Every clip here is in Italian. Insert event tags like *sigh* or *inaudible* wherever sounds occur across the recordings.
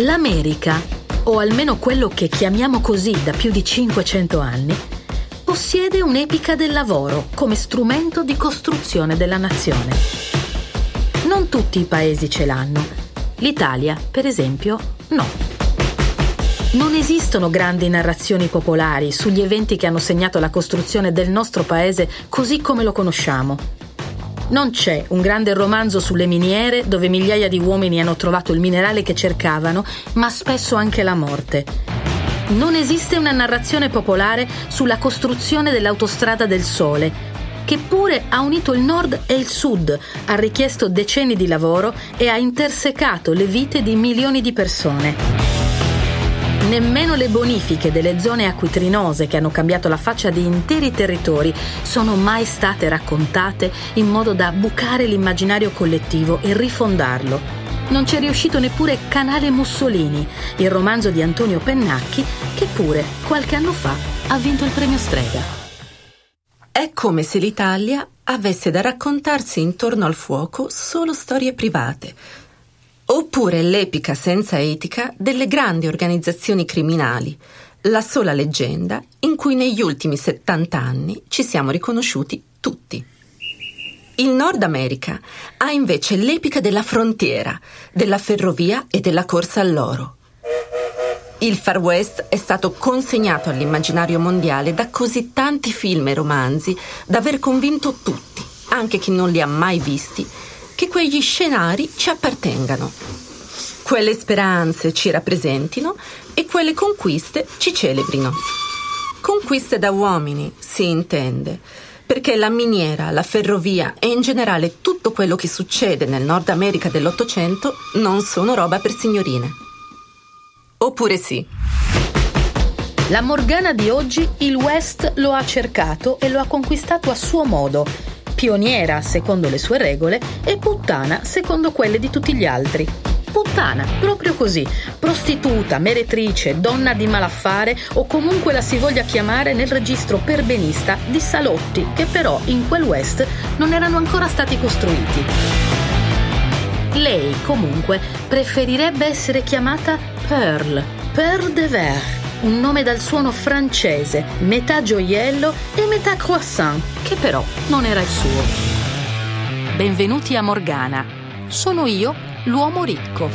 L'America, o almeno quello che chiamiamo così da più di 500 anni, possiede un'epica del lavoro come strumento di costruzione della nazione. Non tutti i paesi ce l'hanno. L'Italia, per esempio, no. Non esistono grandi narrazioni popolari sugli eventi che hanno segnato la costruzione del nostro paese così come lo conosciamo. Non c'è un grande romanzo sulle miniere dove migliaia di uomini hanno trovato il minerale che cercavano, ma spesso anche la morte. Non esiste una narrazione popolare sulla costruzione dell'autostrada del Sole, che pure ha unito il nord e il sud, ha richiesto decenni di lavoro e ha intersecato le vite di milioni di persone. Nemmeno le bonifiche delle zone acquitrinose che hanno cambiato la faccia di interi territori sono mai state raccontate in modo da bucare l'immaginario collettivo e rifondarlo. Non c'è riuscito neppure Canale Mussolini, il romanzo di Antonio Pennacchi, che pure qualche anno fa ha vinto il premio Strega. È come se l'Italia avesse da raccontarsi intorno al fuoco solo storie private Oppure l'epica senza etica delle grandi organizzazioni criminali, la sola leggenda in cui negli ultimi 70 anni ci siamo riconosciuti tutti. Il Nord America ha invece l'epica della frontiera, della ferrovia e della corsa all'oro. Il Far West è stato consegnato all'immaginario mondiale da così tanti film e romanzi da aver convinto tutti, anche chi non li ha mai visti, che quegli scenari ci appartengano. Quelle speranze ci rappresentino e quelle conquiste ci celebrino. Conquiste da uomini, si intende, perché la miniera, la ferrovia e in generale tutto quello che succede nel Nord America dell'Ottocento non sono roba per signorine. Oppure sì. La Morgana di oggi il West lo ha cercato e lo ha conquistato a suo modo pioniera secondo le sue regole e puttana secondo quelle di tutti gli altri. Puttana, proprio così, prostituta, meretrice, donna di malaffare o comunque la si voglia chiamare nel registro perbenista di salotti che però in quel West non erano ancora stati costruiti. Lei comunque preferirebbe essere chiamata Pearl, Pearl de Verre un nome dal suono francese, metà gioiello e metà croissant, che però non era il suo. Benvenuti a Morgana. Sono io, l'uomo ricco.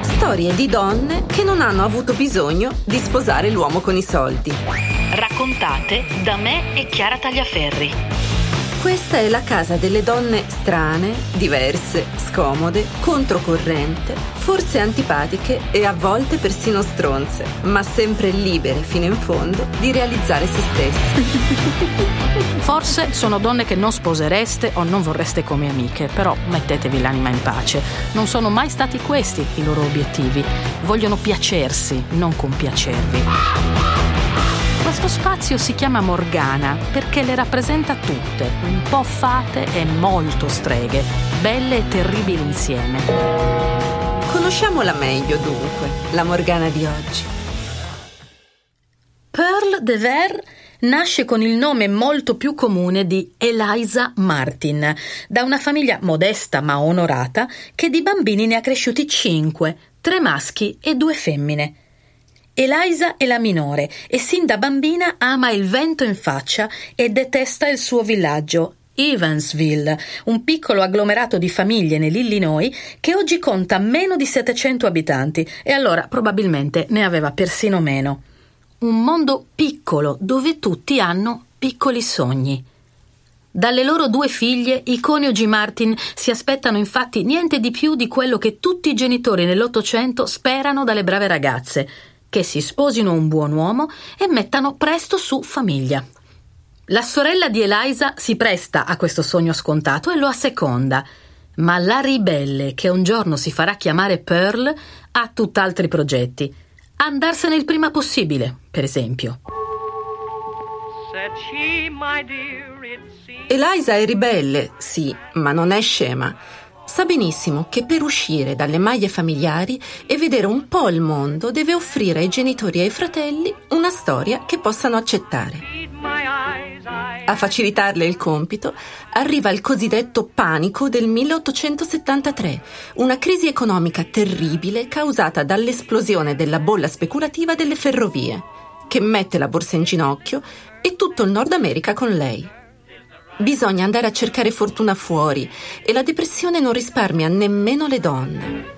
Storie di donne che non hanno avuto bisogno di sposare l'uomo con i soldi. Raccontate da me e Chiara Tagliaferri. Questa è la casa delle donne strane, diverse, scomode, controcorrente, forse antipatiche e a volte persino stronze, ma sempre libere fino in fondo di realizzare se stesse. *laughs* Forse sono donne che non sposereste o non vorreste come amiche, però mettetevi l'anima in pace. Non sono mai stati questi i loro obiettivi. Vogliono piacersi, non compiacervi. Questo spazio si chiama Morgana perché le rappresenta tutte, un po' fate e molto streghe, belle e terribili insieme. Conosciamola meglio dunque, la Morgana di oggi. Pearl de Ver nasce con il nome molto più comune di Eliza Martin, da una famiglia modesta ma onorata che di bambini ne ha cresciuti cinque, tre maschi e due femmine. Eliza è la minore e sin da bambina ama il vento in faccia e detesta il suo villaggio, Evansville, un piccolo agglomerato di famiglie nell'Illinois che oggi conta meno di 700 abitanti e allora probabilmente ne aveva persino meno. Un mondo piccolo dove tutti hanno piccoli sogni. Dalle loro due figlie i coniugi Martin si aspettano infatti niente di più di quello che tutti i genitori nell'Ottocento sperano dalle brave ragazze che si sposino un buon uomo e mettano presto su famiglia. La sorella di Eliza si presta a questo sogno scontato e lo asseconda. Ma la ribelle che un giorno si farà chiamare Pearl ha tutt'altri progetti. Andarsene il prima possibile, per esempio. Eliza è ribelle, sì, ma non è scema. Sa benissimo che per uscire dalle maglie familiari e vedere un po' il mondo deve offrire ai genitori e ai fratelli una storia che possano accettare. A facilitarle il compito arriva il cosiddetto panico del 1873, una crisi economica terribile causata dall'esplosione della bolla speculativa delle ferrovie, che mette la borsa in ginocchio e tutto il Nord America con lei. Bisogna andare a cercare fortuna fuori e la depressione non risparmia nemmeno le donne.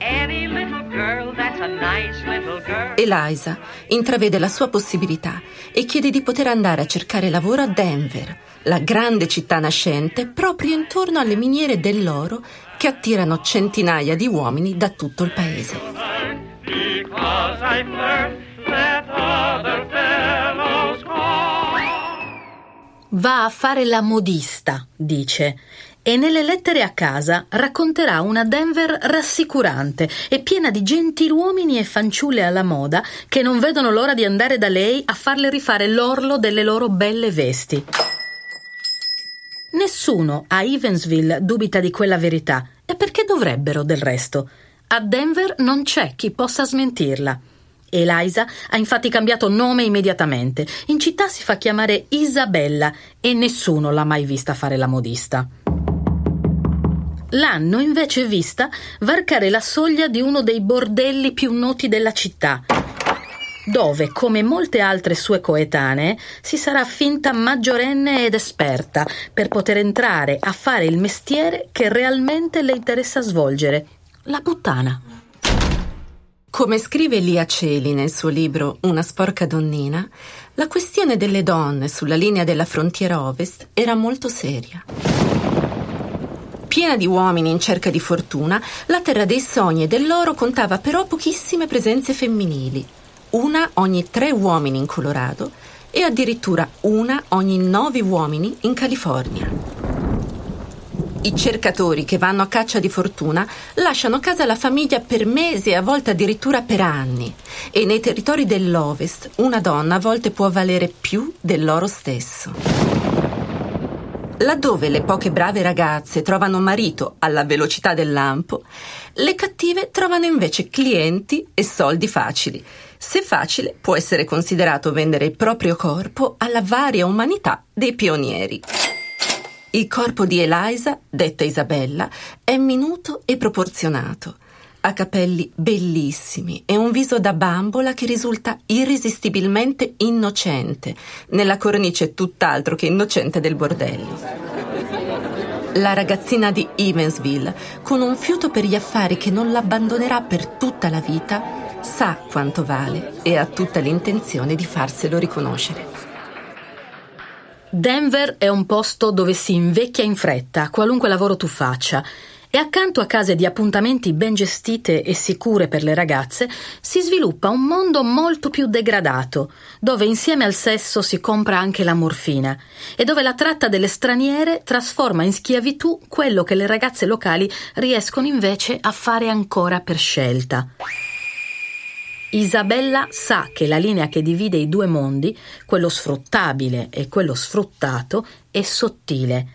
Eliza intravede la sua possibilità e chiede di poter andare a cercare lavoro a Denver, la grande città nascente proprio intorno alle miniere dell'oro che attirano centinaia di uomini da tutto il paese. Va a fare la modista, dice, e nelle lettere a casa racconterà una Denver rassicurante e piena di gentiluomini e fanciulle alla moda che non vedono l'ora di andare da lei a farle rifare l'orlo delle loro belle vesti. Nessuno a Evansville dubita di quella verità, e perché dovrebbero del resto? A Denver non c'è chi possa smentirla. Eliza ha infatti cambiato nome immediatamente. In città si fa chiamare Isabella e nessuno l'ha mai vista fare la modista. L'hanno invece vista varcare la soglia di uno dei bordelli più noti della città, dove, come molte altre sue coetanee, si sarà finta maggiorenne ed esperta per poter entrare a fare il mestiere che realmente le interessa svolgere, la puttana. Come scrive Lia Celi nel suo libro Una sporca donnina, la questione delle donne sulla linea della frontiera ovest era molto seria. Piena di uomini in cerca di fortuna, la terra dei sogni e dell'oro contava però pochissime presenze femminili, una ogni tre uomini in Colorado e addirittura una ogni nove uomini in California. I cercatori che vanno a caccia di fortuna lasciano a casa la famiglia per mesi e a volte addirittura per anni. E nei territori dell'Ovest una donna a volte può valere più dell'oro stesso. Laddove le poche brave ragazze trovano marito alla velocità del lampo, le cattive trovano invece clienti e soldi facili. Se facile può essere considerato vendere il proprio corpo alla varia umanità dei pionieri. Il corpo di Eliza, detta Isabella, è minuto e proporzionato. Ha capelli bellissimi e un viso da bambola che risulta irresistibilmente innocente, nella cornice tutt'altro che innocente del bordello. La ragazzina di Evansville, con un fiuto per gli affari che non l'abbandonerà per tutta la vita, sa quanto vale e ha tutta l'intenzione di farselo riconoscere. Denver è un posto dove si invecchia in fretta, qualunque lavoro tu faccia. E accanto a case di appuntamenti ben gestite e sicure per le ragazze, si sviluppa un mondo molto più degradato, dove insieme al sesso si compra anche la morfina e dove la tratta delle straniere trasforma in schiavitù quello che le ragazze locali riescono invece a fare ancora per scelta. Isabella sa che la linea che divide i due mondi, quello sfruttabile e quello sfruttato, è sottile.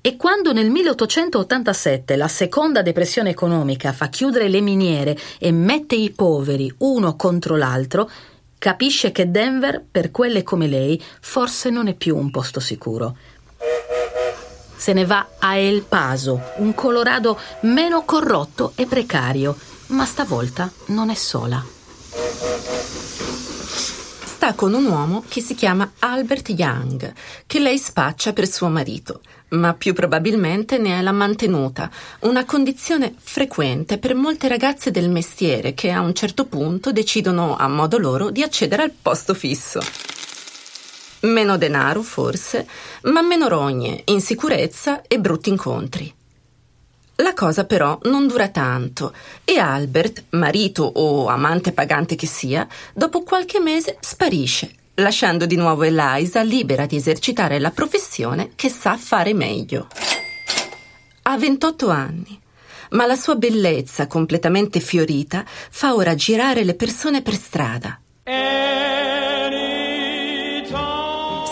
E quando nel 1887 la seconda depressione economica fa chiudere le miniere e mette i poveri uno contro l'altro, capisce che Denver, per quelle come lei, forse non è più un posto sicuro. Se ne va a El Paso, un Colorado meno corrotto e precario, ma stavolta non è sola sta con un uomo che si chiama Albert Young, che lei spaccia per suo marito, ma più probabilmente ne è la mantenuta, una condizione frequente per molte ragazze del mestiere che a un certo punto decidono a modo loro di accedere al posto fisso. Meno denaro, forse, ma meno rogne, insicurezza e brutti incontri. La cosa però non dura tanto e Albert, marito o amante pagante che sia, dopo qualche mese sparisce, lasciando di nuovo Eliza libera di esercitare la professione che sa fare meglio. Ha 28 anni. ma la sua bellezza completamente fiorita fa ora girare le persone per strada.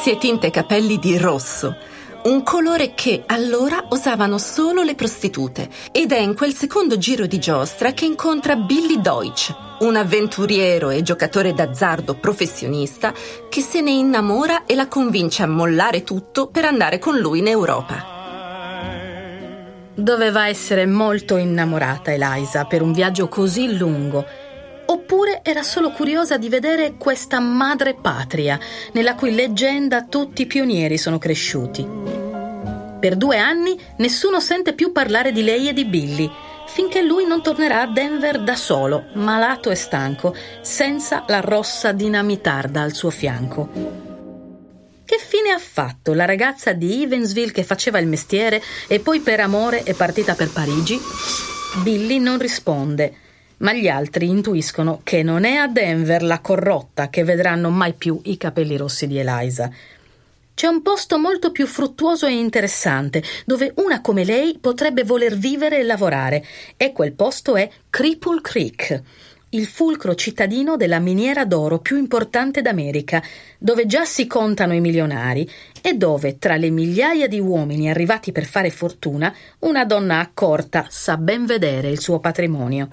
Si è tinta i capelli di rosso, un colore che allora usavano solo le prostitute ed è in quel secondo giro di giostra che incontra Billy Deutsch, un avventuriero e giocatore d'azzardo professionista che se ne innamora e la convince a mollare tutto per andare con lui in Europa. Doveva essere molto innamorata Eliza per un viaggio così lungo. Oppure era solo curiosa di vedere questa madre patria, nella cui leggenda tutti i pionieri sono cresciuti. Per due anni nessuno sente più parlare di lei e di Billy, finché lui non tornerà a Denver da solo, malato e stanco, senza la rossa dinamitarda al suo fianco. Che fine ha fatto la ragazza di Evansville che faceva il mestiere e poi per amore è partita per Parigi? Billy non risponde, ma gli altri intuiscono che non è a Denver la corrotta che vedranno mai più i capelli rossi di Eliza. C'è un posto molto più fruttuoso e interessante, dove una come lei potrebbe voler vivere e lavorare, e quel posto è Cripple Creek il fulcro cittadino della miniera d'oro più importante d'America, dove già si contano i milionari e dove, tra le migliaia di uomini arrivati per fare fortuna, una donna accorta sa ben vedere il suo patrimonio.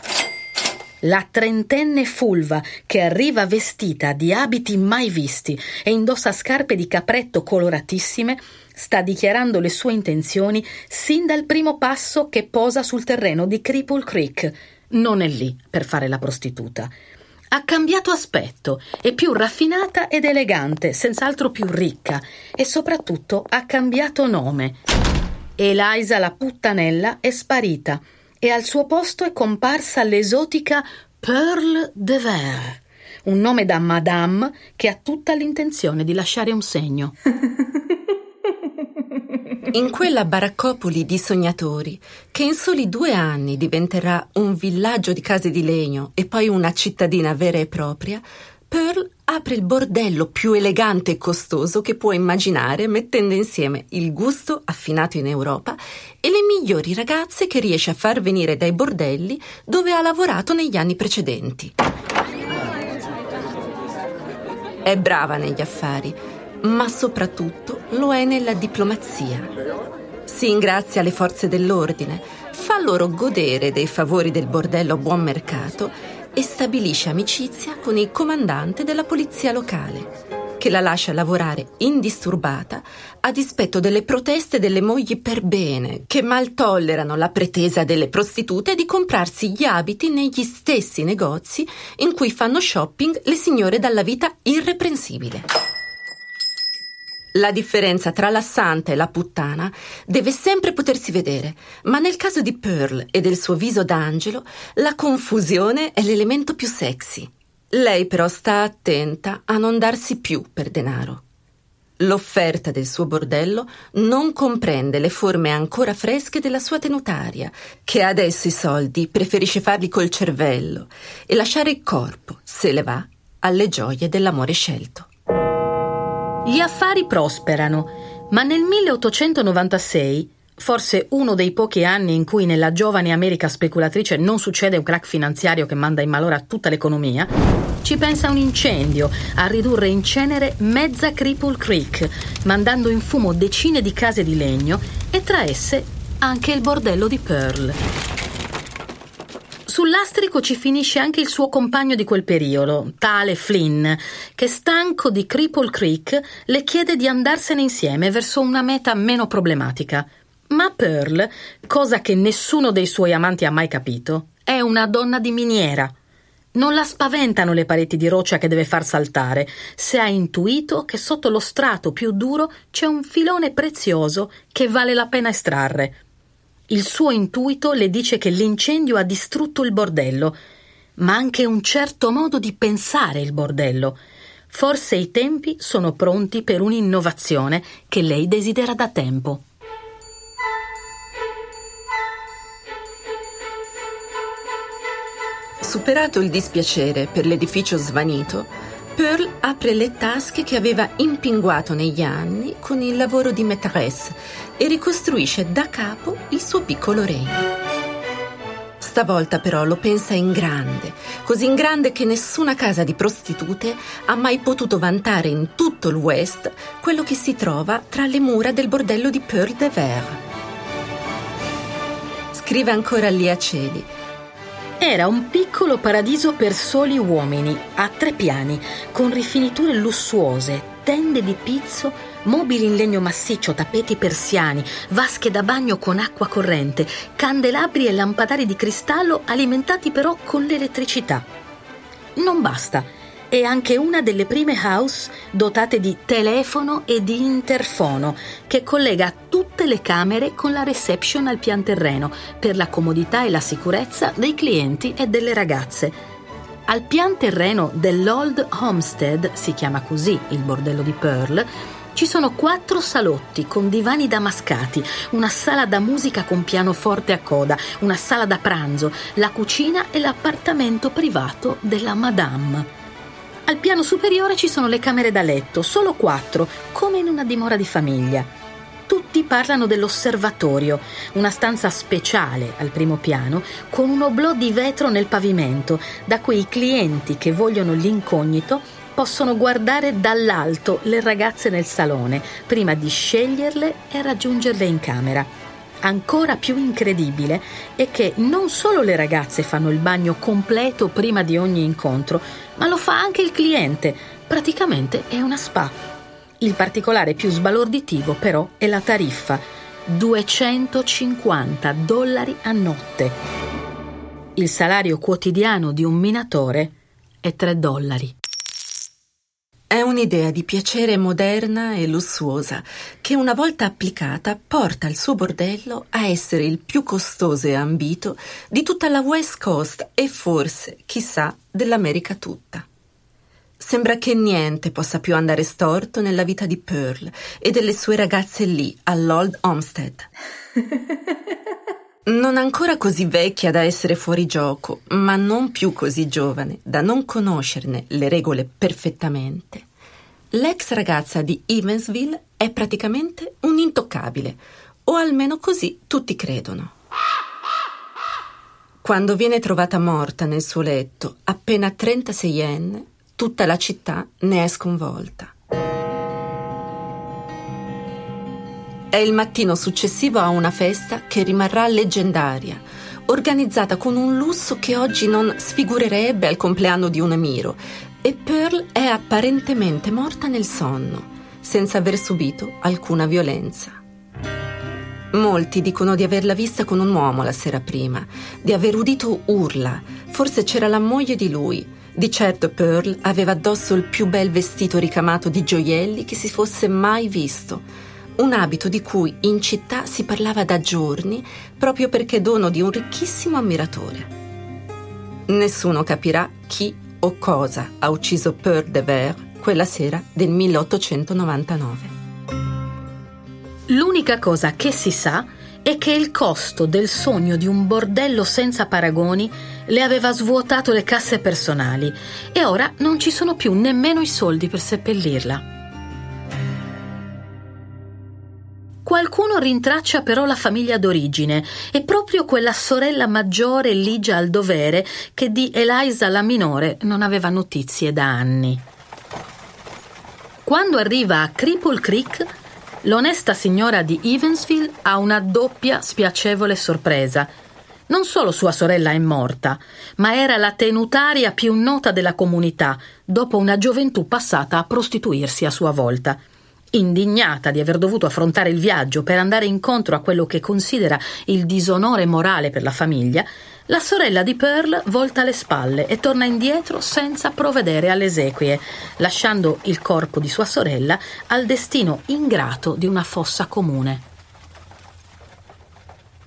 La trentenne fulva che arriva vestita di abiti mai visti e indossa scarpe di capretto coloratissime sta dichiarando le sue intenzioni sin dal primo passo che posa sul terreno di Cripple Creek, non è lì per fare la prostituta. Ha cambiato aspetto, è più raffinata ed elegante, senz'altro più ricca e soprattutto ha cambiato nome. Eliza la puttanella è sparita e al suo posto è comparsa l'esotica Pearl de Verre, un nome da Madame che ha tutta l'intenzione di lasciare un segno. In quella baraccopoli di sognatori, che in soli due anni diventerà un villaggio di case di legno e poi una cittadina vera e propria, Pearl apre il bordello più elegante e costoso che può immaginare, mettendo insieme il gusto affinato in Europa e le migliori ragazze che riesce a far venire dai bordelli dove ha lavorato negli anni precedenti. È brava negli affari ma soprattutto lo è nella diplomazia. Si ingrazia le forze dell'ordine, fa loro godere dei favori del bordello a buon mercato e stabilisce amicizia con il comandante della polizia locale, che la lascia lavorare indisturbata a dispetto delle proteste delle mogli per bene, che mal tollerano la pretesa delle prostitute di comprarsi gli abiti negli stessi negozi in cui fanno shopping le signore dalla vita irreprensibile. La differenza tra la santa e la puttana deve sempre potersi vedere, ma nel caso di Pearl e del suo viso d'angelo, la confusione è l'elemento più sexy. Lei però sta attenta a non darsi più per denaro. L'offerta del suo bordello non comprende le forme ancora fresche della sua tenutaria, che adesso i soldi preferisce farli col cervello e lasciare il corpo, se le va, alle gioie dell'amore scelto. Gli affari prosperano, ma nel 1896, forse uno dei pochi anni in cui nella giovane America speculatrice non succede un crack finanziario che manda in malora tutta l'economia, ci pensa un incendio a ridurre in cenere mezza Cripple Creek, mandando in fumo decine di case di legno e tra esse anche il bordello di Pearl. Sul lastrico ci finisce anche il suo compagno di quel periodo, tale Flynn, che stanco di Cripple Creek le chiede di andarsene insieme verso una meta meno problematica. Ma Pearl, cosa che nessuno dei suoi amanti ha mai capito, è una donna di miniera. Non la spaventano le pareti di roccia che deve far saltare, se ha intuito che sotto lo strato più duro c'è un filone prezioso che vale la pena estrarre. Il suo intuito le dice che l'incendio ha distrutto il bordello, ma anche un certo modo di pensare il bordello. Forse i tempi sono pronti per un'innovazione che lei desidera da tempo. Superato il dispiacere per l'edificio svanito, Pearl apre le tasche che aveva impinguato negli anni con il lavoro di maîtresse e ricostruisce da capo il suo piccolo regno. Stavolta però lo pensa in grande, così in grande che nessuna casa di prostitute ha mai potuto vantare in tutto il West quello che si trova tra le mura del bordello di Pearl de Verre. Scrive ancora lì a cieli. Era un piccolo paradiso per soli uomini, a tre piani, con rifiniture lussuose, tende di pizzo, mobili in legno massiccio, tappeti persiani, vasche da bagno con acqua corrente, candelabri e lampadari di cristallo alimentati però con l'elettricità. Non basta. È anche una delle prime house dotate di telefono e di interfono che collega tutte le camere con la reception al pian terreno per la comodità e la sicurezza dei clienti e delle ragazze. Al pian terreno dell'Old Homestead, si chiama così il bordello di Pearl, ci sono quattro salotti con divani damascati, una sala da musica con pianoforte a coda, una sala da pranzo, la cucina e l'appartamento privato della Madame. Al piano superiore ci sono le camere da letto, solo quattro, come in una dimora di famiglia. Tutti parlano dell'osservatorio, una stanza speciale al primo piano con un oblò di vetro nel pavimento, da cui i clienti che vogliono l'incognito possono guardare dall'alto le ragazze nel salone prima di sceglierle e raggiungerle in camera. Ancora più incredibile è che non solo le ragazze fanno il bagno completo prima di ogni incontro, ma lo fa anche il cliente. Praticamente è una spa. Il particolare più sbalorditivo però è la tariffa. 250 dollari a notte. Il salario quotidiano di un minatore è 3 dollari. È un'idea di piacere moderna e lussuosa che una volta applicata porta il suo bordello a essere il più costoso e ambito di tutta la West Coast e forse, chissà, dell'America tutta. Sembra che niente possa più andare storto nella vita di Pearl e delle sue ragazze lì, all'Old Homestead. *laughs* Non ancora così vecchia da essere fuori gioco, ma non più così giovane da non conoscerne le regole perfettamente, l'ex ragazza di Evansville è praticamente un intoccabile, o almeno così tutti credono. Quando viene trovata morta nel suo letto, appena 36enne, tutta la città ne è sconvolta. È il mattino successivo a una festa che rimarrà leggendaria, organizzata con un lusso che oggi non sfigurerebbe al compleanno di un emiro, e Pearl è apparentemente morta nel sonno, senza aver subito alcuna violenza. Molti dicono di averla vista con un uomo la sera prima, di aver udito urla, forse c'era la moglie di lui. Di certo Pearl aveva addosso il più bel vestito ricamato di gioielli che si fosse mai visto un abito di cui in città si parlava da giorni proprio perché dono di un ricchissimo ammiratore. Nessuno capirà chi o cosa ha ucciso Peur de Verre quella sera del 1899. L'unica cosa che si sa è che il costo del sogno di un bordello senza paragoni le aveva svuotato le casse personali e ora non ci sono più nemmeno i soldi per seppellirla. Qualcuno rintraccia però la famiglia d'origine e proprio quella sorella maggiore ligia al dovere che di Eliza la minore non aveva notizie da anni. Quando arriva a Cripple Creek, l'onesta signora di Evansville ha una doppia spiacevole sorpresa. Non solo sua sorella è morta, ma era la tenutaria più nota della comunità, dopo una gioventù passata a prostituirsi a sua volta. Indignata di aver dovuto affrontare il viaggio per andare incontro a quello che considera il disonore morale per la famiglia, la sorella di Pearl volta le spalle e torna indietro senza provvedere alle esequie, lasciando il corpo di sua sorella al destino ingrato di una fossa comune.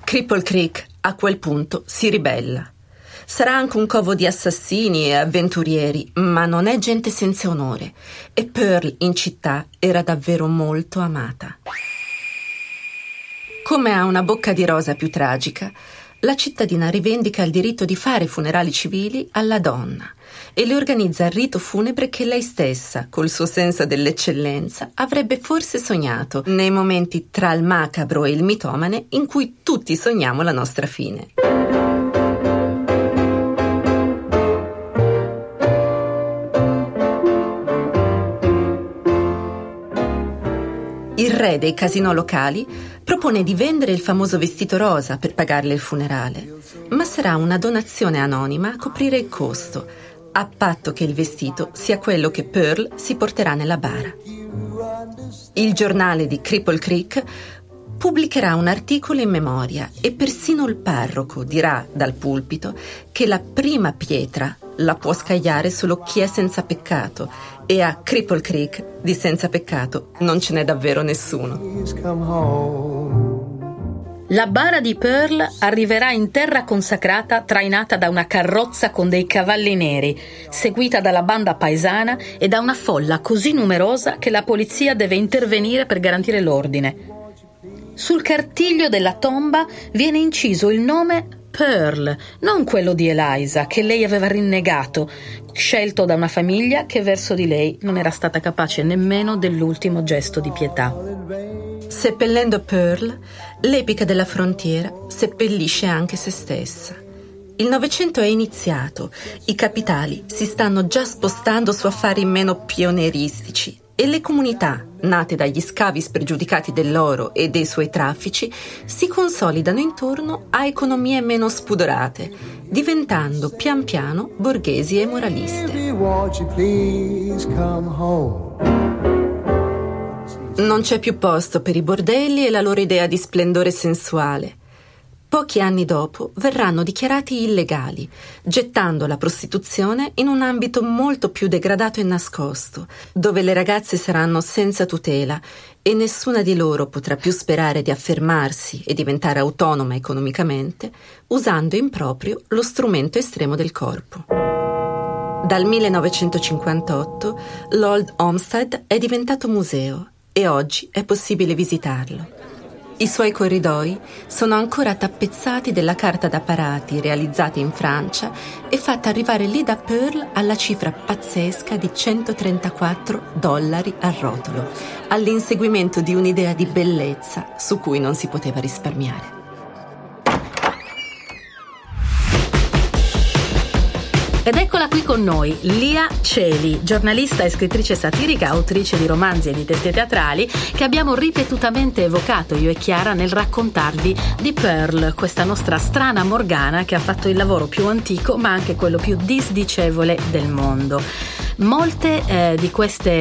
Cripple Creek a quel punto si ribella. Sarà anche un covo di assassini e avventurieri, ma non è gente senza onore. E Pearl in città era davvero molto amata. Come ha una bocca di rosa più tragica, la cittadina rivendica il diritto di fare funerali civili alla donna e le organizza il rito funebre che lei stessa, col suo senso dell'eccellenza, avrebbe forse sognato nei momenti tra il macabro e il mitomane in cui tutti sogniamo la nostra fine. Re dei casinò locali, propone di vendere il famoso vestito rosa per pagarle il funerale, ma sarà una donazione anonima a coprire il costo, a patto che il vestito sia quello che Pearl si porterà nella bara. Il giornale di Cripple Creek pubblicherà un articolo in memoria e persino il parroco dirà dal pulpito che la prima pietra la può scagliare solo chi è senza peccato e a Cripple Creek di senza peccato non ce n'è davvero nessuno. La bara di Pearl arriverà in terra consacrata trainata da una carrozza con dei cavalli neri, seguita dalla banda paesana e da una folla così numerosa che la polizia deve intervenire per garantire l'ordine. Sul cartiglio della tomba viene inciso il nome Pearl, non quello di Eliza, che lei aveva rinnegato, scelto da una famiglia che verso di lei non era stata capace nemmeno dell'ultimo gesto di pietà. Seppellendo Pearl, l'epica della frontiera seppellisce anche se stessa. Il Novecento è iniziato, i capitali si stanno già spostando su affari meno pionieristici e le comunità, nate dagli scavi spregiudicati dell'oro e dei suoi traffici, si consolidano intorno a economie meno spudorate, diventando pian piano borghesi e moraliste. Non c'è più posto per i bordelli e la loro idea di splendore sensuale. Pochi anni dopo verranno dichiarati illegali, gettando la prostituzione in un ambito molto più degradato e nascosto, dove le ragazze saranno senza tutela e nessuna di loro potrà più sperare di affermarsi e diventare autonoma economicamente usando in proprio lo strumento estremo del corpo. Dal 1958 l'Old Homestead è diventato museo e oggi è possibile visitarlo. I suoi corridoi sono ancora tappezzati della carta da parati realizzata in Francia e fatta arrivare lì da Pearl alla cifra pazzesca di 134 dollari al rotolo, all'inseguimento di un'idea di bellezza su cui non si poteva risparmiare. Ed eccola qui con noi, Lia Celi, giornalista e scrittrice satirica, autrice di romanzi e di teste teatrali, che abbiamo ripetutamente evocato io e Chiara nel raccontarvi di Pearl, questa nostra strana Morgana che ha fatto il lavoro più antico ma anche quello più disdicevole del mondo. Molte eh, di queste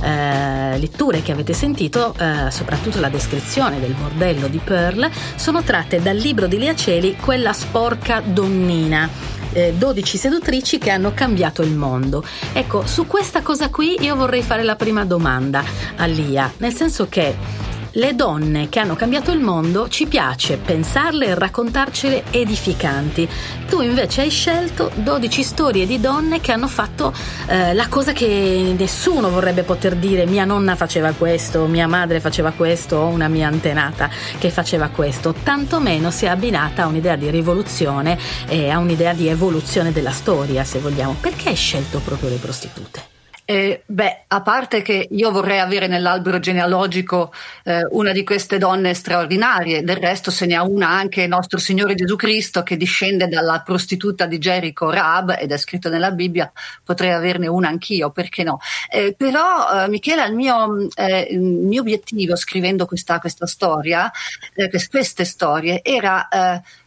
eh, letture che avete sentito, eh, soprattutto la descrizione del bordello di Pearl, sono tratte dal libro di Lia Celi, Quella sporca donnina eh, 12 seduttrici che hanno cambiato il mondo. Ecco, su questa cosa qui io vorrei fare la prima domanda a Lia, nel senso che le donne che hanno cambiato il mondo ci piace pensarle e raccontarcele edificanti. Tu invece hai scelto 12 storie di donne che hanno fatto eh, la cosa che nessuno vorrebbe poter dire mia nonna faceva questo, mia madre faceva questo o una mia antenata che faceva questo, tantomeno si è abbinata a un'idea di rivoluzione e a un'idea di evoluzione della storia, se vogliamo. Perché hai scelto proprio le prostitute? Eh, beh, a parte che io vorrei avere nell'albero genealogico eh, una di queste donne straordinarie, del resto se ne ha una anche nostro Signore Gesù Cristo che discende dalla prostituta di Gerico Rab ed è scritto nella Bibbia, potrei averne una anch'io, perché no? Eh, però, eh, Michela, il mio, eh, il mio, obiettivo scrivendo questa, questa storia, eh, queste storie, era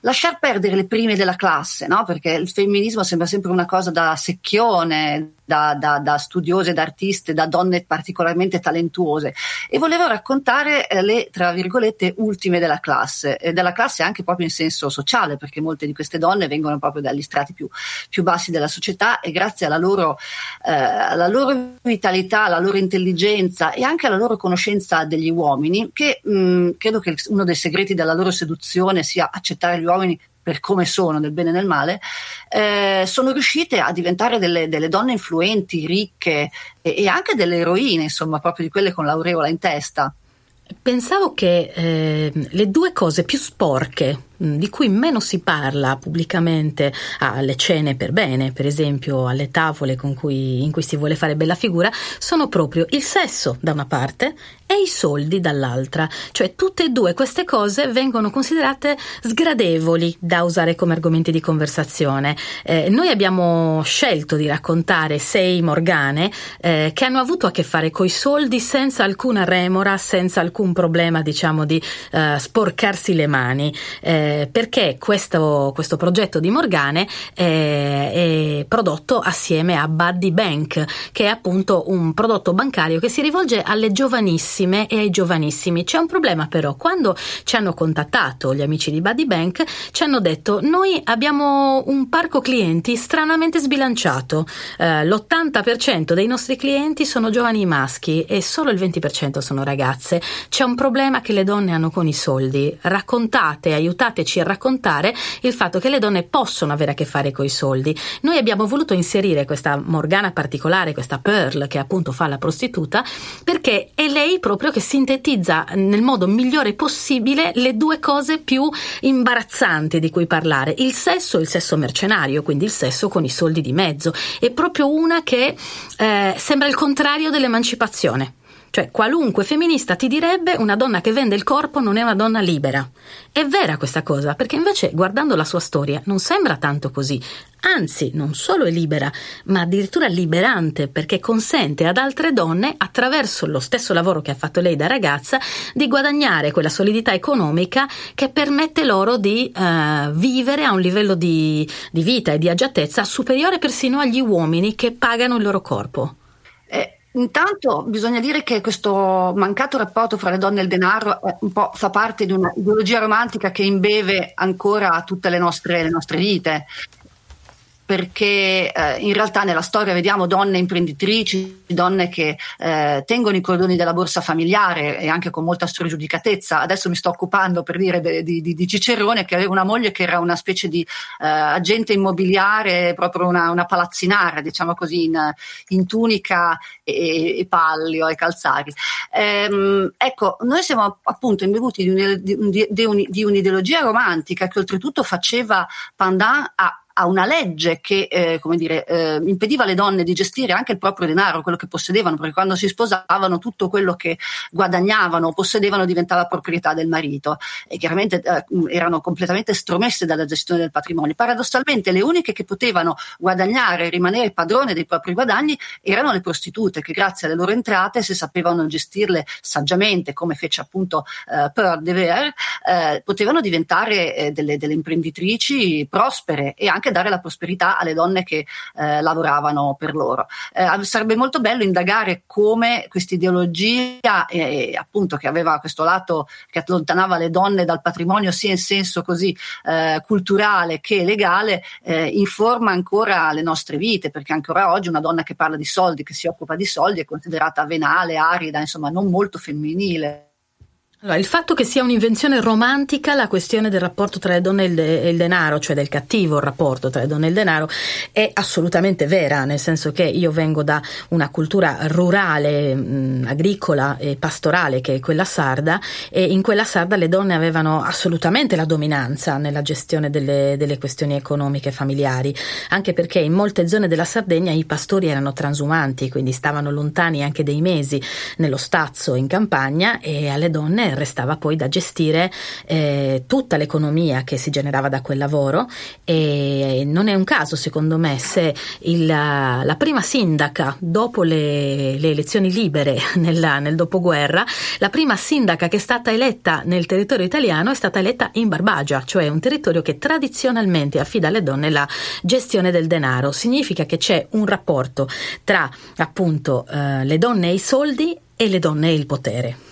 lasciar perdere le prime della classe, no? perché il femminismo sembra sempre una cosa da secchione, da, da, da studiose, da artiste, da donne particolarmente talentuose. E volevo raccontare eh, le, tra virgolette, ultime della classe, e della classe anche proprio in senso sociale, perché molte di queste donne vengono proprio dagli strati più, più bassi della società e grazie alla loro, eh, alla loro vitalità, alla loro intelligenza e anche alla loro conoscenza degli uomini, che mh, credo che uno dei segreti della loro seduzione sia accettare gli uomini per come sono, nel bene e nel male, eh, sono riuscite a diventare delle, delle donne influenti, ricche e, e, anche delle eroine, insomma, proprio di quelle con l'aureola in testa. Pensavo che eh, le due cose più sporche di cui meno si parla pubblicamente alle cene per bene, per esempio alle tavole cui, in cui si vuole fare bella figura, sono proprio il sesso da una parte e i soldi dall'altra. Cioè tutte e due queste cose vengono considerate sgradevoli da usare come argomenti di conversazione. Eh, noi abbiamo scelto di raccontare sei morgane eh, che hanno avuto a che fare coi soldi senza alcuna remora, senza alcun problema diciamo di eh, sporcarsi le mani, eh, perché questo, questo, progetto di morgane è prodotto assieme a Buddy Bank, che è appunto un prodotto bancario che si rivolge alle giovanissime e ai giovanissimi. C'è un problema però, quando ci hanno contattato gli amici di Buddy Bank, ci hanno detto noi abbiamo un parco clienti stranamente sbilanciato, eh, l'80% dei nostri clienti sono giovani maschi e solo il 20% sono ragazze. C'è un problema che le donne hanno con i soldi. Raccontate, aiutateci a raccontare il fatto che le donne possono avere a che fare con i soldi. Noi abbiamo voluto inserire questa Morgana particolare, questa Pearl che appunto fa la prostituta, perché è lei proprio che sintetizza nel modo migliore possibile le due cose più imbarazzanti di cui parlare, il sesso e il sesso mercenario, quindi il sesso con i soldi di mezzo. È proprio una che eh, sembra il contrario dell'emancipazione. Cioè, qualunque femminista ti direbbe una donna che vende il corpo non è una donna libera. È vera questa cosa, perché invece guardando la sua storia non sembra tanto così. Anzi, non solo è libera, ma addirittura liberante, perché consente ad altre donne, attraverso lo stesso lavoro che ha fatto lei da ragazza, di guadagnare quella solidità economica che permette loro di uh, vivere a un livello di, di vita e di agiatezza superiore persino agli uomini che pagano il loro corpo. Eh Intanto bisogna dire che questo mancato rapporto fra le donne e il denaro po' fa parte di una ideologia romantica che imbeve ancora tutte le nostre, le nostre vite perché eh, in realtà nella storia vediamo donne imprenditrici, donne che eh, tengono i cordoni della borsa familiare e anche con molta spregiudicatezza. Adesso mi sto occupando per dire de, di, di, Cicerone che aveva una moglie che era una specie di eh, agente immobiliare, proprio una, una palazzinara, diciamo così, in, in tunica e, e, pallio e calzari. Ehm, ecco, noi siamo appunto imbevuti di, di, di un'ideologia romantica che oltretutto faceva pandan a a una legge che eh, come dire, eh, impediva alle donne di gestire anche il proprio denaro, quello che possedevano, perché quando si sposavano tutto quello che guadagnavano o possedevano diventava proprietà del marito e chiaramente eh, erano completamente stromesse dalla gestione del patrimonio. Paradossalmente le uniche che potevano guadagnare e rimanere padrone dei propri guadagni erano le prostitute che grazie alle loro entrate, se sapevano gestirle saggiamente, come fece appunto eh, Pearl de Ver, eh, potevano diventare eh, delle, delle imprenditrici prospere e anche anche dare la prosperità alle donne che eh, lavoravano per loro. Eh, sarebbe molto bello indagare come questa ideologia, eh, appunto, che aveva questo lato che allontanava le donne dal patrimonio sia in senso così eh, culturale che legale, eh, informa ancora le nostre vite, perché ancora oggi una donna che parla di soldi, che si occupa di soldi, è considerata venale, arida, insomma, non molto femminile. Allora, il fatto che sia un'invenzione romantica la questione del rapporto tra le donne e il, de- e il, denaro, cioè del cattivo rapporto tra le donne e il denaro, è assolutamente vera, nel senso che io vengo da una cultura rurale, mh, agricola e pastorale che è quella sarda e in quella sarda le donne avevano assolutamente la dominanza nella gestione delle, delle questioni economiche e familiari, anche perché in molte zone della Sardegna i pastori erano transumanti, quindi stavano lontani anche dei mesi nello stazzo in campagna e alle donne restava poi da gestire eh, tutta l'economia che si generava da quel lavoro e non è un caso secondo me se il, la prima sindaca dopo le, le elezioni libere *laughs* nella, nel dopoguerra, la prima sindaca che è stata eletta nel territorio italiano è stata eletta in Barbagia, cioè un territorio che tradizionalmente affida alle donne la gestione del denaro. Significa che c'è un rapporto tra appunto eh, le donne e i soldi e le donne e il potere.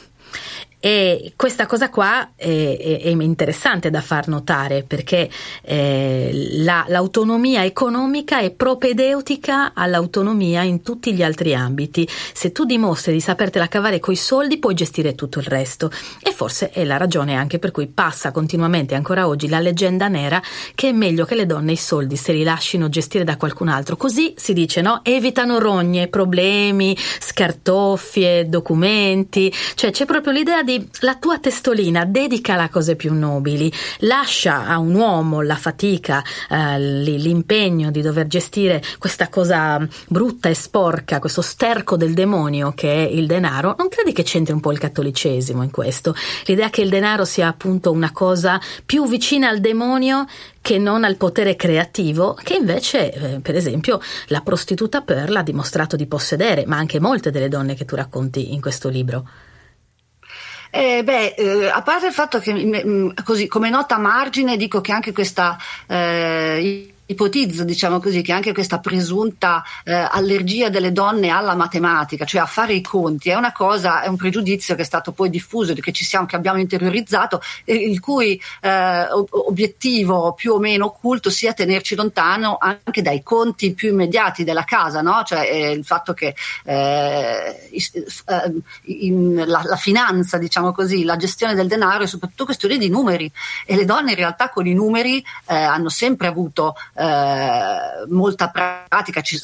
E questa cosa qua è, è, è interessante da far notare perché eh, la, l'autonomia economica è propedeutica all'autonomia in tutti gli altri ambiti. Se tu dimostri di sapertela cavare coi soldi, puoi gestire tutto il resto. E forse è la ragione anche per cui passa continuamente ancora oggi la leggenda nera che è meglio che le donne i soldi se li lasciano gestire da qualcun altro. Così si dice, no? Evitano rogne, problemi, scartoffie, documenti. Cioè c'è proprio l'idea di la tua testolina dedicala a cose più nobili, lascia a un uomo la fatica, eh, l'impegno di dover gestire questa cosa brutta e sporca, questo sterco del demonio che è il denaro. Non credi che c'entri un po' il cattolicesimo in questo? L'idea che il denaro sia appunto una cosa più vicina al demonio che non al potere creativo, che invece, eh, per esempio, la prostituta Pearl ha dimostrato di possedere, ma anche molte delle donne che tu racconti in questo libro. Eh, beh, eh, a parte il fatto che, mh, mm, così, come nota margine, dico che anche questa eh, ipotizzo, diciamo così, che anche questa presunta eh, allergia delle donne alla matematica, cioè a fare i conti, è una cosa, è un pregiudizio che è stato poi diffuso, che siamo, che abbiamo interiorizzato, il cui eh, obiettivo più o meno occulto sia tenerci lontano anche dai conti più immediati della casa, no? cioè eh, il fatto che eh, eh, la, la, finanza, diciamo così, la gestione del denaro è soprattutto questione di numeri e le donne in realtà con i numeri eh, hanno sempre avuto eh, molta pratica, ci,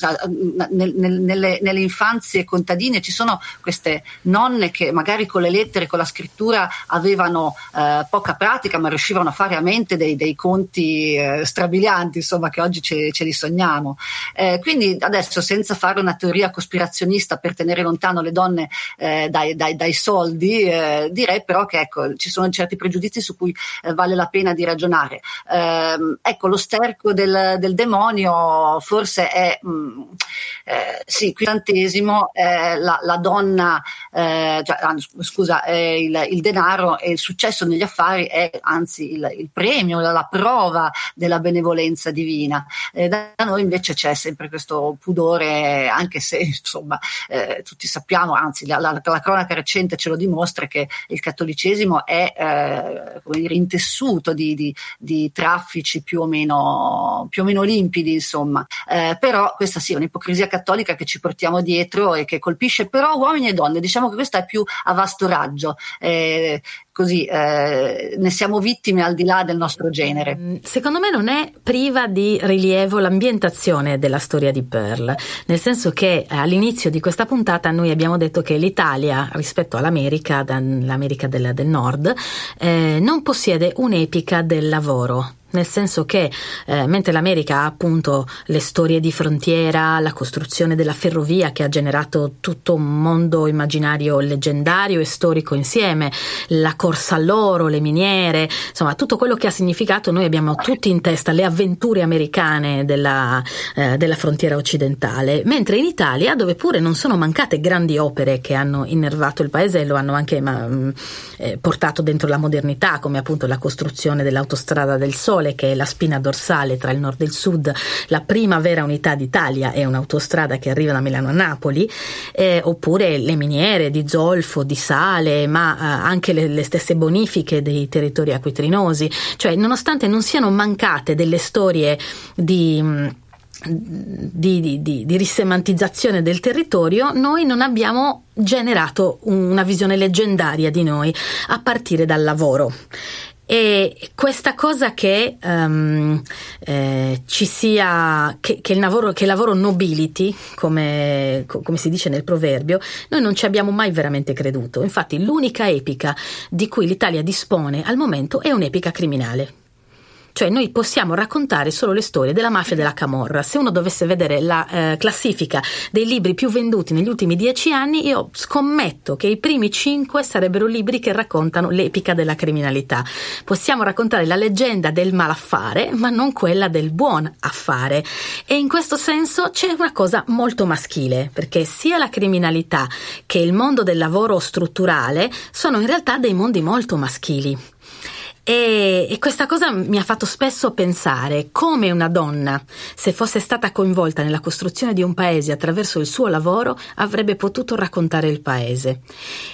nel, nel, nelle, nelle, infanzie contadine ci sono queste nonne che magari con le lettere, con la scrittura avevano eh, poca pratica ma riuscivano a fare a mente dei, dei conti eh, strabilianti, insomma, che oggi ce, ce li sogniamo. Eh, quindi adesso senza fare una teoria cospirazionista per tenere lontano le donne eh, dai, dai, dai, soldi, direi però che ecco, ci sono certi pregiudizi su cui vale la pena di ragionare. Ehm, ecco, lo sterco del, del, demonio forse è mh, mm, eh, sì, quintantesimo eh, la, la, donna, eh, cioè, scusa, il, il, denaro e il successo negli affari è anzi il, il premio, la prova della benevolenza divina. da noi invece c'è sempre questo pudore, anche se insomma eh, tutti sappiamo, anzi la, la, la, cronaca recente ce lo dimostra che il cattolicesimo è eh, dire, intessuto di, di, di traffici più o meno più o meno limpidi, insomma. Eh, però questa sì è un'ipocrisia cattolica che ci portiamo dietro e che colpisce però uomini e donne. Diciamo che questa è più a vasto raggio. Eh, così eh, ne siamo vittime al di là del nostro genere. Mm, secondo me non è priva di rilievo l'ambientazione della storia di Pearl, nel senso che all'inizio di questa puntata noi abbiamo detto che l'Italia rispetto all'America, l'America del, del Nord, eh, non possiede un'epica del lavoro nel senso che eh, mentre l'America ha appunto le storie di frontiera, la costruzione della ferrovia che ha generato tutto un mondo immaginario leggendario e storico insieme, la corsa all'oro, le miniere, insomma tutto quello che ha significato, noi abbiamo tutti in testa le avventure americane della, eh, della frontiera occidentale, mentre in Italia, dove pure non sono mancate grandi opere che hanno innervato il paese e lo hanno anche ma, mm, eh, portato dentro la modernità, come appunto la costruzione dell'autostrada del Sole, Sole, che è la spina dorsale tra il nord e il sud, la prima vera unità d'Italia è un'autostrada che arriva da Milano a Napoli, eh, oppure le miniere di zolfo, di sale, ma eh, anche le, le, stesse bonifiche dei territori acquitrinosi, cioè nonostante non siano mancate delle storie di di, di, di, di, rissemantizzazione del territorio, noi non abbiamo generato una visione leggendaria di noi a partire dal lavoro. E questa cosa che um, eh, ci sia, che, che, il lavoro, che il lavoro nobility, come, come, si dice nel proverbio, noi non ci abbiamo mai veramente creduto. Infatti l'unica epica di cui l'Italia dispone al momento è un'epica criminale. Cioè noi possiamo raccontare solo le storie della mafia e della camorra. Se uno dovesse vedere la eh, classifica dei libri più venduti negli ultimi dieci anni, io scommetto che i primi cinque sarebbero libri che raccontano l'epica della criminalità. Possiamo raccontare la leggenda del malaffare, ma non quella del buon affare. E in questo senso c'è una cosa molto maschile, perché sia la criminalità che il mondo del lavoro strutturale sono in realtà dei mondi molto maschili. E, e, questa cosa mi ha fatto spesso pensare come una donna, se fosse stata coinvolta nella costruzione di un paese attraverso il suo lavoro, avrebbe potuto raccontare il paese.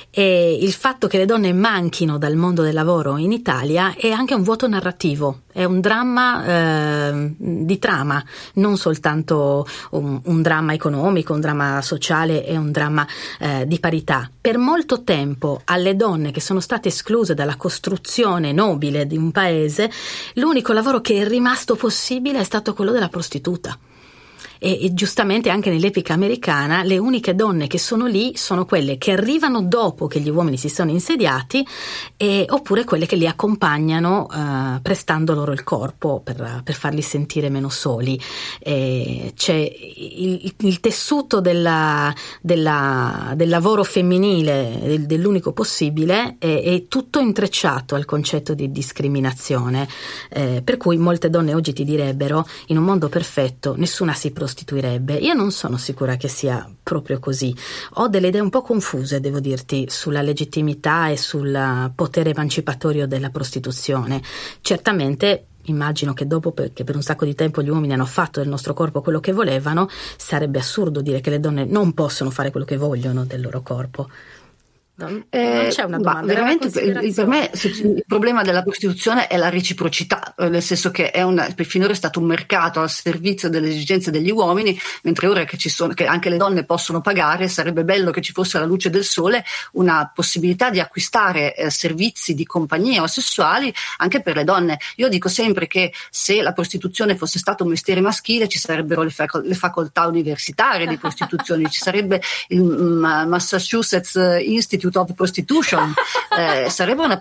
E il fatto che le donne manchino dal mondo del lavoro in Italia è anche un vuoto narrativo, è un dramma eh, di trama, non soltanto un, un, dramma economico, un dramma sociale e un dramma eh, di parità. Per molto tempo alle donne che sono state escluse dalla costruzione nobile di un paese, l'unico lavoro che è rimasto possibile è stato quello della prostituta. E, e, giustamente anche nell'epica americana le uniche donne che sono lì sono quelle che arrivano dopo che gli uomini si sono insediati e, oppure quelle che li accompagnano eh, prestando loro il corpo per, per, farli sentire meno soli. E c'è il, il tessuto della, della, del lavoro femminile, del, dell'unico possibile, è, è, tutto intrecciato al concetto di discriminazione, eh, per cui molte donne oggi ti direbbero in un mondo perfetto nessuna si prostituirebbe. Io non sono sicura che sia proprio così. Ho delle idee un po' confuse, devo dirti, sulla legittimità e sul potere emancipatorio della prostituzione. Certamente immagino che dopo che per un sacco di tempo gli uomini hanno fatto del nostro corpo quello che volevano, sarebbe assurdo dire che le donne non possono fare quello che vogliono del loro corpo. Non, eh, non c'è una domanda. veramente per me il problema della prostituzione è la reciprocità, eh, nel senso che è una, per finora è stato un mercato al servizio delle esigenze degli uomini, mentre ora che, ci sono, che anche le donne possono pagare, sarebbe bello che ci fosse alla luce del sole una possibilità di acquistare eh, servizi di compagnia o sessuali anche per le donne. Io dico sempre che se la prostituzione fosse stato un mestiere maschile ci sarebbero le, fac- le facoltà universitarie di prostituzione, ci sarebbe il mm, Massachusetts Institute Institute of Prostitution, *laughs* eh, sarebbe una,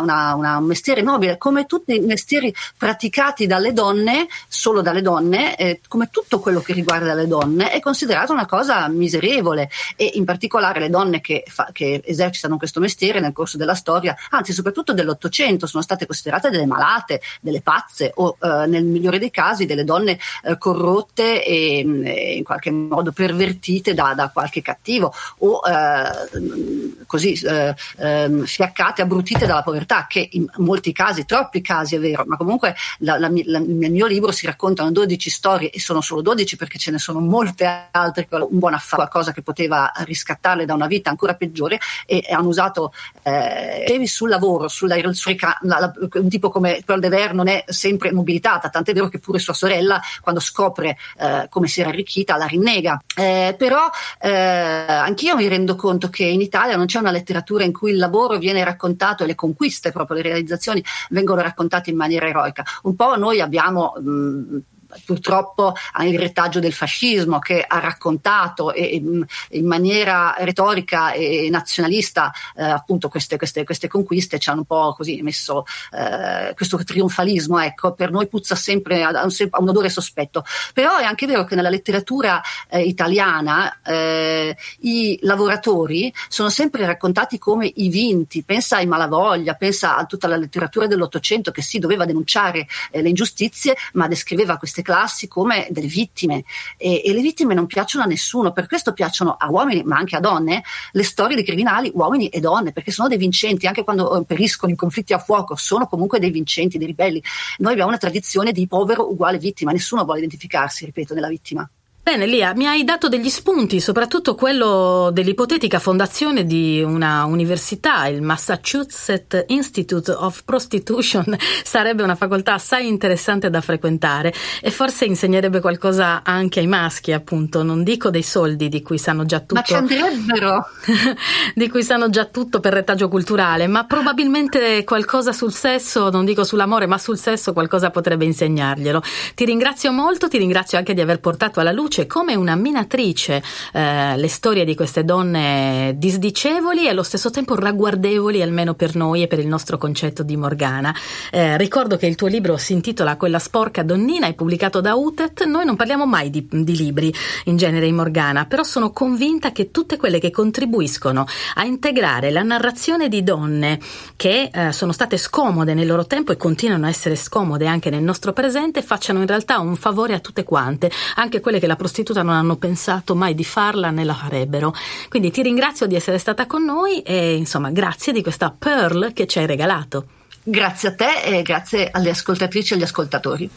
una, una, un mestiere nobile, come tutti i mestieri praticati dalle donne, solo dalle donne, eh, come tutto quello che riguarda le donne, è considerato una cosa miserevole. E in particolare le donne che, fa, che esercitano questo mestiere nel corso della storia, anzi soprattutto dell'Ottocento, sono state considerate delle malate, delle pazze o eh, nel migliore dei casi delle donne eh, corrotte e, e, in qualche modo pervertite da, da qualche cattivo o eh, così eh, eh, fiaccate, abbrutite dalla povertà, che in molti casi, troppi casi è vero, ma comunque la, la, la, nel mio libro si raccontano 12 storie e sono solo 12 perché ce ne sono molte altre, un buon affare, qualcosa che poteva riscattarle da una vita ancora peggiore e, e hanno usato eh, sul lavoro, sulla, sulla, un tipo come Pearl de Ver non è sempre mobilitata, tant'è vero che pure sua sorella quando scopre eh, come si era arricchita la rinnega. Eh, però eh, anch'io mi rendo conto che in Italia non c'è c'è una letteratura in cui il lavoro viene raccontato e le conquiste, proprio le realizzazioni, vengono raccontate in maniera eroica. Un po' noi abbiamo mh, purtroppo il retaggio del fascismo che ha raccontato in maniera retorica e nazionalista eh, appunto queste, queste, queste, conquiste ci hanno un po' così messo eh, questo trionfalismo ecco per noi puzza sempre ha un, un, odore sospetto. Però è anche vero che nella letteratura eh, italiana eh, i lavoratori sono sempre raccontati come i vinti. Pensa ai Malavoglia pensa a tutta la letteratura dell'Ottocento che si doveva denunciare eh, le ingiustizie ma descriveva queste classi come delle vittime e, e, le vittime non piacciono a nessuno, per questo piacciono a uomini ma anche a donne le storie di criminali uomini e donne perché sono dei vincenti anche quando eh, periscono in conflitti a fuoco sono comunque dei vincenti, dei ribelli. Noi abbiamo una tradizione di povero uguale vittima, nessuno vuole identificarsi, ripeto, nella vittima. Bene, Lia, mi hai dato degli spunti, soprattutto quello dell'ipotetica fondazione di una università, il Massachusetts Institute of Prostitution, *laughs* sarebbe una facoltà assai interessante da frequentare e forse insegnerebbe qualcosa anche ai maschi, appunto, non dico dei soldi di cui sanno già tutto. Ma ci andrebbero! *laughs* di cui sanno già tutto per retaggio culturale, ma probabilmente qualcosa sul sesso, non dico sull'amore, ma sul sesso qualcosa potrebbe insegnarglielo. Ti ringrazio molto, ti ringrazio anche di aver portato alla luce introduce come una minatrice eh, le storie di queste donne disdicevoli e allo stesso tempo ragguardevoli, almeno per noi e per il nostro concetto di Morgana. Eh, ricordo che il tuo libro si intitola Quella sporca donnina, è pubblicato da UTET. Noi non parliamo mai di, di libri in genere in Morgana, però sono convinta che tutte quelle che contribuiscono a integrare la narrazione di donne che eh, sono state scomode nel loro tempo e continuano a essere scomode anche nel nostro presente facciano in realtà un favore a tutte quante, anche quelle che la prostituta non hanno pensato mai di farla né la farebbero. Quindi ti ringrazio di essere stata con noi e insomma grazie di questa Pearl che ci hai regalato. Grazie a te e grazie alle ascoltatrici e agli ascoltatori.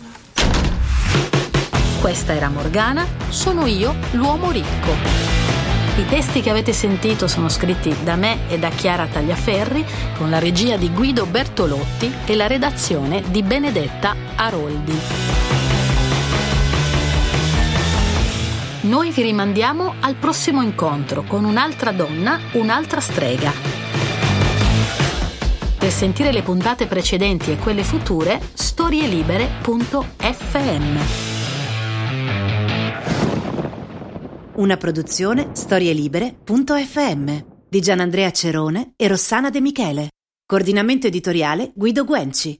Questa era Morgana, sono io, l'uomo ricco. I testi che avete sentito sono scritti da me e da Chiara Tagliaferri, con la regia di Guido Bertolotti e la redazione di Benedetta Aroldi. Noi vi rimandiamo al prossimo incontro con un'altra donna, un'altra strega. Per sentire le puntate precedenti e quelle future, storielibere.fm. Una produzione storielibere.fm di Gianandrea Cerone e Rossana De Michele. Coordinamento editoriale Guido Guenci.